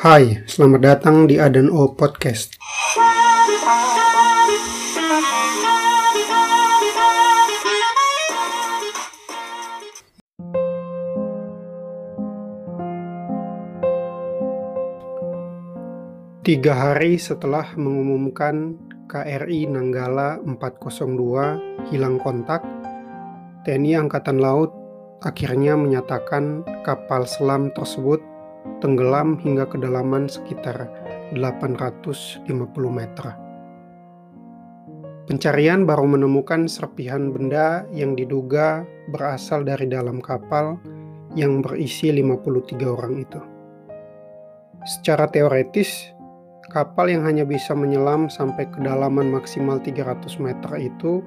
Hai, selamat datang di Adan O Podcast. Tiga hari setelah mengumumkan KRI Nanggala 402 hilang kontak, TNI Angkatan Laut akhirnya menyatakan kapal selam tersebut tenggelam hingga kedalaman sekitar 850 meter. Pencarian baru menemukan serpihan benda yang diduga berasal dari dalam kapal yang berisi 53 orang itu. Secara teoretis, kapal yang hanya bisa menyelam sampai kedalaman maksimal 300 meter itu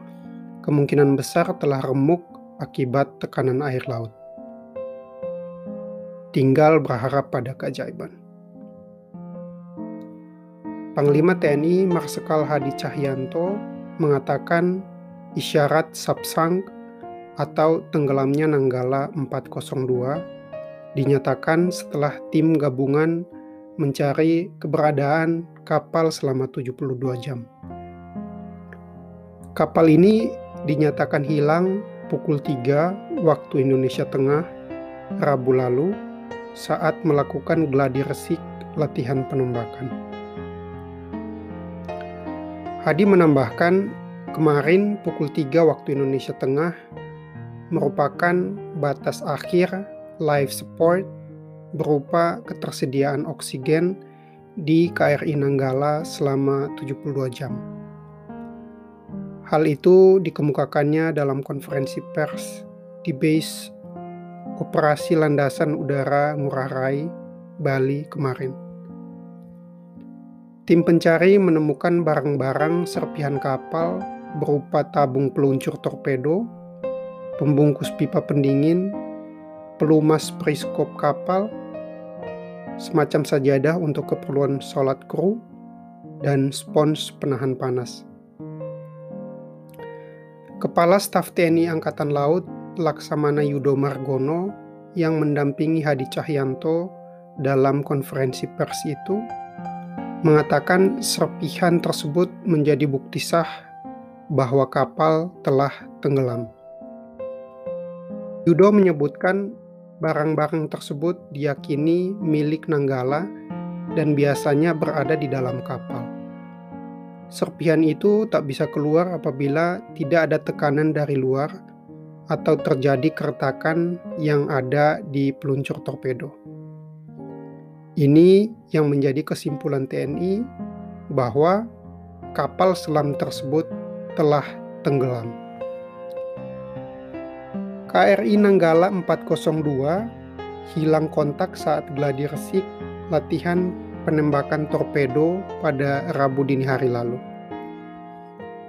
kemungkinan besar telah remuk akibat tekanan air laut tinggal berharap pada keajaiban. Panglima TNI Marsikal Hadi Cahyanto mengatakan isyarat Sapsang atau tenggelamnya Nanggala 402 dinyatakan setelah tim gabungan mencari keberadaan kapal selama 72 jam. Kapal ini dinyatakan hilang pukul 3 waktu Indonesia Tengah Rabu lalu saat melakukan gladi resik latihan penembakan. Hadi menambahkan, kemarin pukul 3 waktu Indonesia Tengah merupakan batas akhir life support berupa ketersediaan oksigen di KRI Nanggala selama 72 jam. Hal itu dikemukakannya dalam konferensi pers di base operasi landasan udara Ngurah Rai, Bali kemarin. Tim pencari menemukan barang-barang serpihan kapal berupa tabung peluncur torpedo, pembungkus pipa pendingin, pelumas periskop kapal, semacam sajadah untuk keperluan sholat kru, dan spons penahan panas. Kepala Staf TNI Angkatan Laut Laksamana Yudo Margono yang mendampingi Hadi Cahyanto dalam konferensi pers itu mengatakan serpihan tersebut menjadi bukti sah bahwa kapal telah tenggelam. Yudo menyebutkan barang-barang tersebut diyakini milik Nanggala dan biasanya berada di dalam kapal. Serpihan itu tak bisa keluar apabila tidak ada tekanan dari luar atau terjadi keretakan yang ada di peluncur torpedo. Ini yang menjadi kesimpulan TNI bahwa kapal selam tersebut telah tenggelam. KRI Nanggala 402 hilang kontak saat gladi resik latihan penembakan torpedo pada Rabu dini hari lalu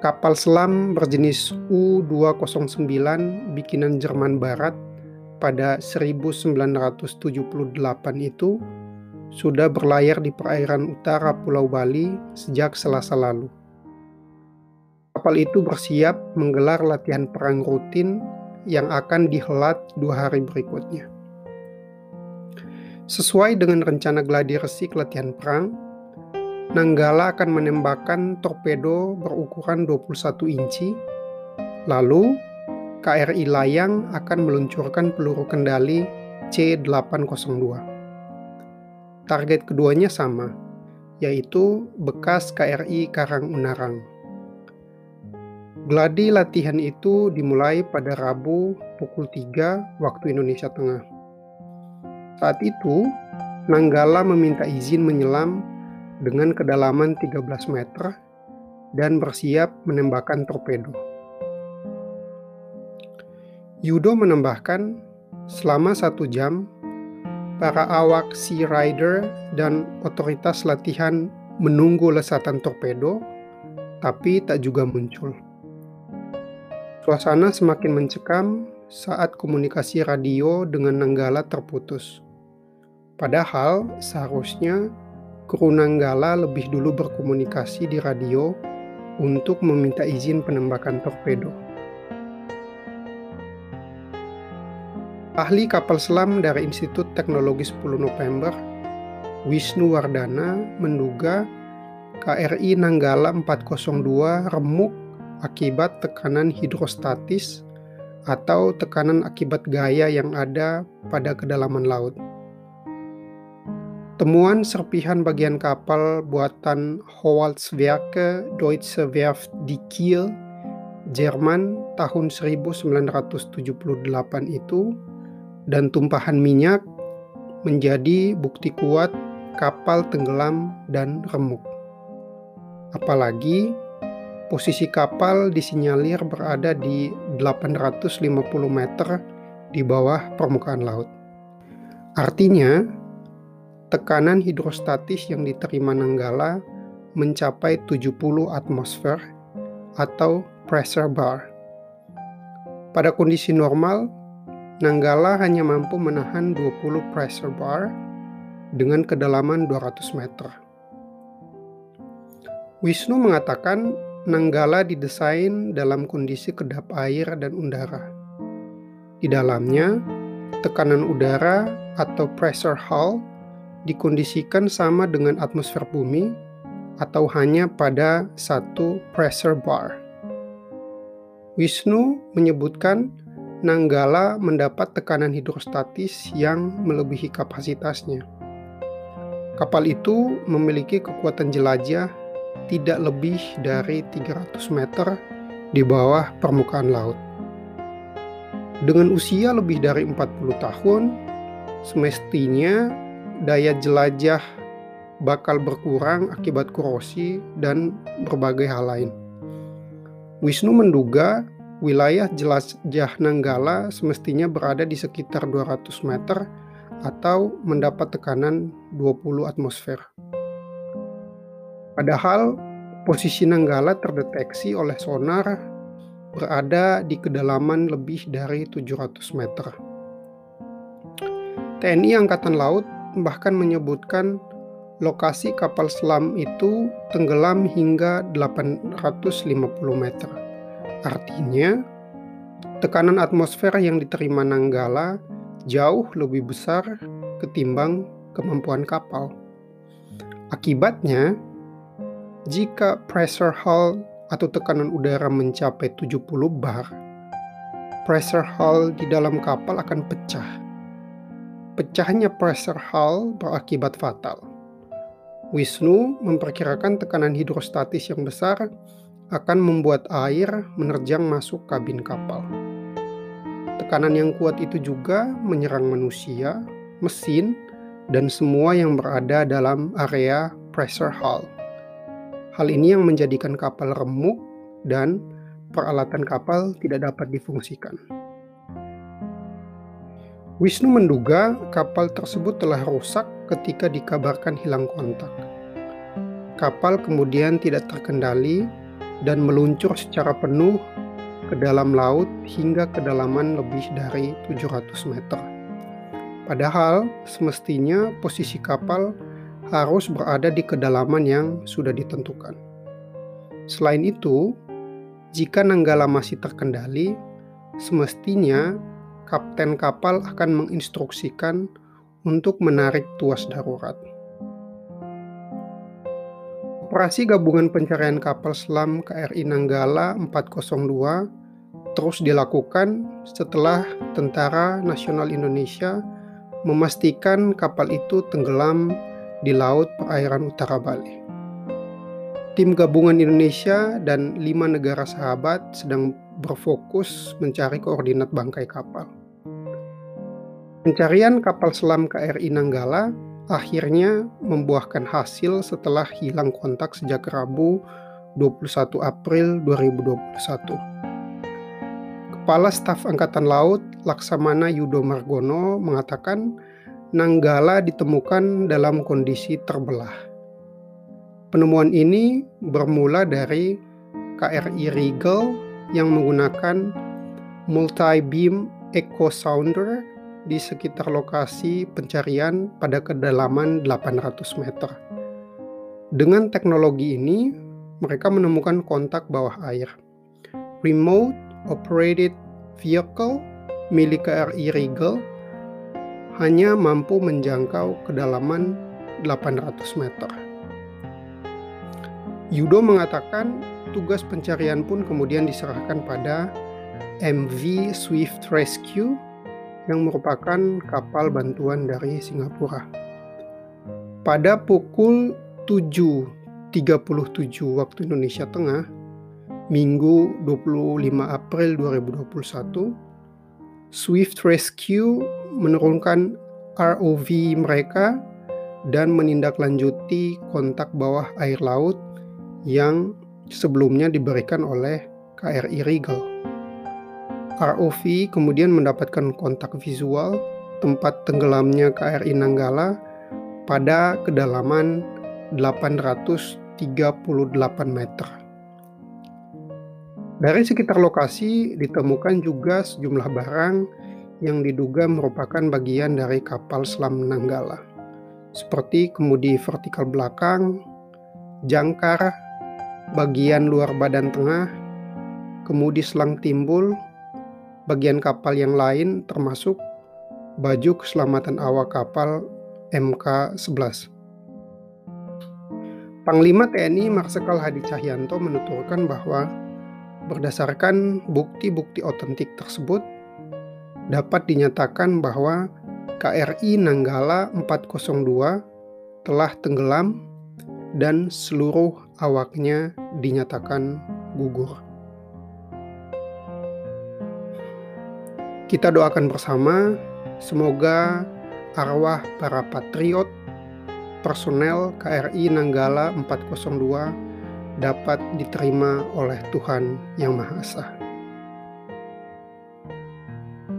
kapal selam berjenis U-209 bikinan Jerman Barat pada 1978 itu sudah berlayar di perairan utara Pulau Bali sejak Selasa lalu. Kapal itu bersiap menggelar latihan perang rutin yang akan dihelat dua hari berikutnya. Sesuai dengan rencana gladi resik latihan perang, Nanggala akan menembakkan torpedo berukuran 21 inci. Lalu, KRI Layang akan meluncurkan peluru kendali C-802. Target keduanya sama, yaitu bekas KRI Karang Unarang. Gladi latihan itu dimulai pada Rabu pukul 3 waktu Indonesia Tengah. Saat itu, Nanggala meminta izin menyelam dengan kedalaman 13 meter dan bersiap menembakkan torpedo. Yudo menambahkan, selama satu jam, para awak Sea Rider dan otoritas latihan menunggu lesatan torpedo, tapi tak juga muncul. Suasana semakin mencekam saat komunikasi radio dengan Nanggala terputus. Padahal seharusnya kru Nanggala lebih dulu berkomunikasi di radio untuk meminta izin penembakan torpedo. Ahli kapal selam dari Institut Teknologi 10 November, Wisnu Wardana menduga KRI Nanggala 402 remuk akibat tekanan hidrostatis atau tekanan akibat gaya yang ada pada kedalaman laut. Temuan serpihan bagian kapal buatan Howaldswerke Deutsche Werft di Kiel, Jerman tahun 1978 itu dan tumpahan minyak menjadi bukti kuat kapal tenggelam dan remuk. Apalagi posisi kapal disinyalir berada di 850 meter di bawah permukaan laut. Artinya, tekanan hidrostatis yang diterima Nanggala mencapai 70 atmosfer atau pressure bar. Pada kondisi normal, Nanggala hanya mampu menahan 20 pressure bar dengan kedalaman 200 meter. Wisnu mengatakan Nanggala didesain dalam kondisi kedap air dan udara. Di dalamnya, tekanan udara atau pressure hull dikondisikan sama dengan atmosfer bumi atau hanya pada satu pressure bar. Wisnu menyebutkan Nanggala mendapat tekanan hidrostatis yang melebihi kapasitasnya. Kapal itu memiliki kekuatan jelajah tidak lebih dari 300 meter di bawah permukaan laut. Dengan usia lebih dari 40 tahun, semestinya daya jelajah bakal berkurang akibat korosi dan berbagai hal lain. Wisnu menduga wilayah jelajah Nanggala semestinya berada di sekitar 200 meter atau mendapat tekanan 20 atmosfer. Padahal posisi Nanggala terdeteksi oleh sonar berada di kedalaman lebih dari 700 meter. TNI Angkatan Laut bahkan menyebutkan lokasi kapal selam itu tenggelam hingga 850 meter. Artinya, tekanan atmosfer yang diterima Nanggala jauh lebih besar ketimbang kemampuan kapal. Akibatnya, jika pressure hull atau tekanan udara mencapai 70 bar, pressure hull di dalam kapal akan pecah. Pecahnya pressure hull berakibat fatal. Wisnu memperkirakan tekanan hidrostatis yang besar akan membuat air menerjang masuk kabin kapal. Tekanan yang kuat itu juga menyerang manusia, mesin, dan semua yang berada dalam area pressure hull. Hal ini yang menjadikan kapal remuk dan peralatan kapal tidak dapat difungsikan. Wisnu menduga kapal tersebut telah rusak ketika dikabarkan hilang kontak. Kapal kemudian tidak terkendali dan meluncur secara penuh ke dalam laut hingga kedalaman lebih dari 700 meter. Padahal semestinya posisi kapal harus berada di kedalaman yang sudah ditentukan. Selain itu, jika Nanggala masih terkendali, semestinya kapten kapal akan menginstruksikan untuk menarik tuas darurat. Operasi Gabungan Pencarian Kapal Selam KRI Nanggala 402 terus dilakukan setelah Tentara Nasional Indonesia memastikan kapal itu tenggelam di laut perairan utara Bali. Tim gabungan Indonesia dan lima negara sahabat sedang berfokus mencari koordinat bangkai kapal. Pencarian kapal selam KRI Nanggala akhirnya membuahkan hasil setelah hilang kontak sejak Rabu 21 April 2021. Kepala Staf Angkatan Laut Laksamana Yudo Margono mengatakan Nanggala ditemukan dalam kondisi terbelah. Penemuan ini bermula dari KRI Regal yang menggunakan multi-beam echo sounder di sekitar lokasi pencarian pada kedalaman 800 meter. Dengan teknologi ini, mereka menemukan kontak bawah air. Remote Operated Vehicle milik KRI Regal hanya mampu menjangkau kedalaman 800 meter. Yudo mengatakan tugas pencarian pun kemudian diserahkan pada MV Swift Rescue yang merupakan kapal bantuan dari Singapura. Pada pukul 7.37 waktu Indonesia Tengah, Minggu 25 April 2021, Swift Rescue menurunkan ROV mereka dan menindaklanjuti kontak bawah air laut yang sebelumnya diberikan oleh KRI Regal. ROV kemudian mendapatkan kontak visual tempat tenggelamnya KRI Nanggala pada kedalaman 838 meter. Dari sekitar lokasi ditemukan juga sejumlah barang yang diduga merupakan bagian dari kapal selam Nanggala, seperti kemudi vertikal belakang, jangkar, bagian luar badan tengah, kemudi selang timbul, bagian kapal yang lain termasuk baju keselamatan awak kapal MK11. Panglima TNI Marsikal Hadi Cahyanto menuturkan bahwa berdasarkan bukti-bukti otentik tersebut dapat dinyatakan bahwa KRI Nanggala 402 telah tenggelam dan seluruh awaknya dinyatakan gugur. Kita doakan bersama semoga arwah para patriot personel KRI Nanggala 402 dapat diterima oleh Tuhan Yang Maha Esa.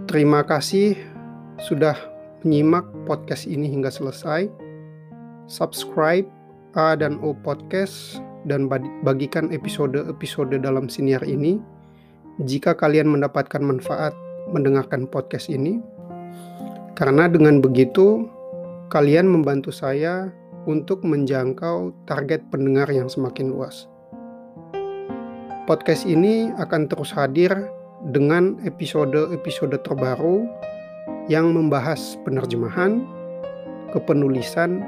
Terima kasih sudah menyimak podcast ini hingga selesai. Subscribe A dan O Podcast dan bagikan episode-episode dalam siniar ini. Jika kalian mendapatkan manfaat mendengarkan podcast ini, karena dengan begitu, kalian membantu saya untuk menjangkau target pendengar yang semakin luas. Podcast ini akan terus hadir dengan episode-episode terbaru yang membahas penerjemahan, kepenulisan,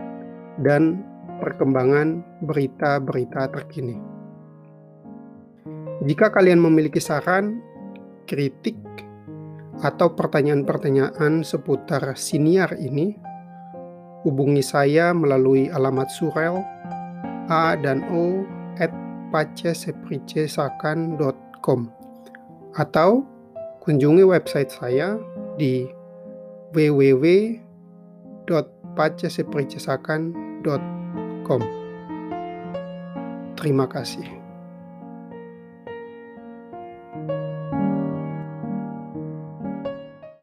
dan perkembangan berita-berita terkini. Jika kalian memiliki saran, kritik, atau pertanyaan-pertanyaan seputar siniar ini, hubungi saya melalui alamat surel a dan o at pacesepricesakan.com atau kunjungi website saya di www.pacesepricesakan.com. Terima kasih.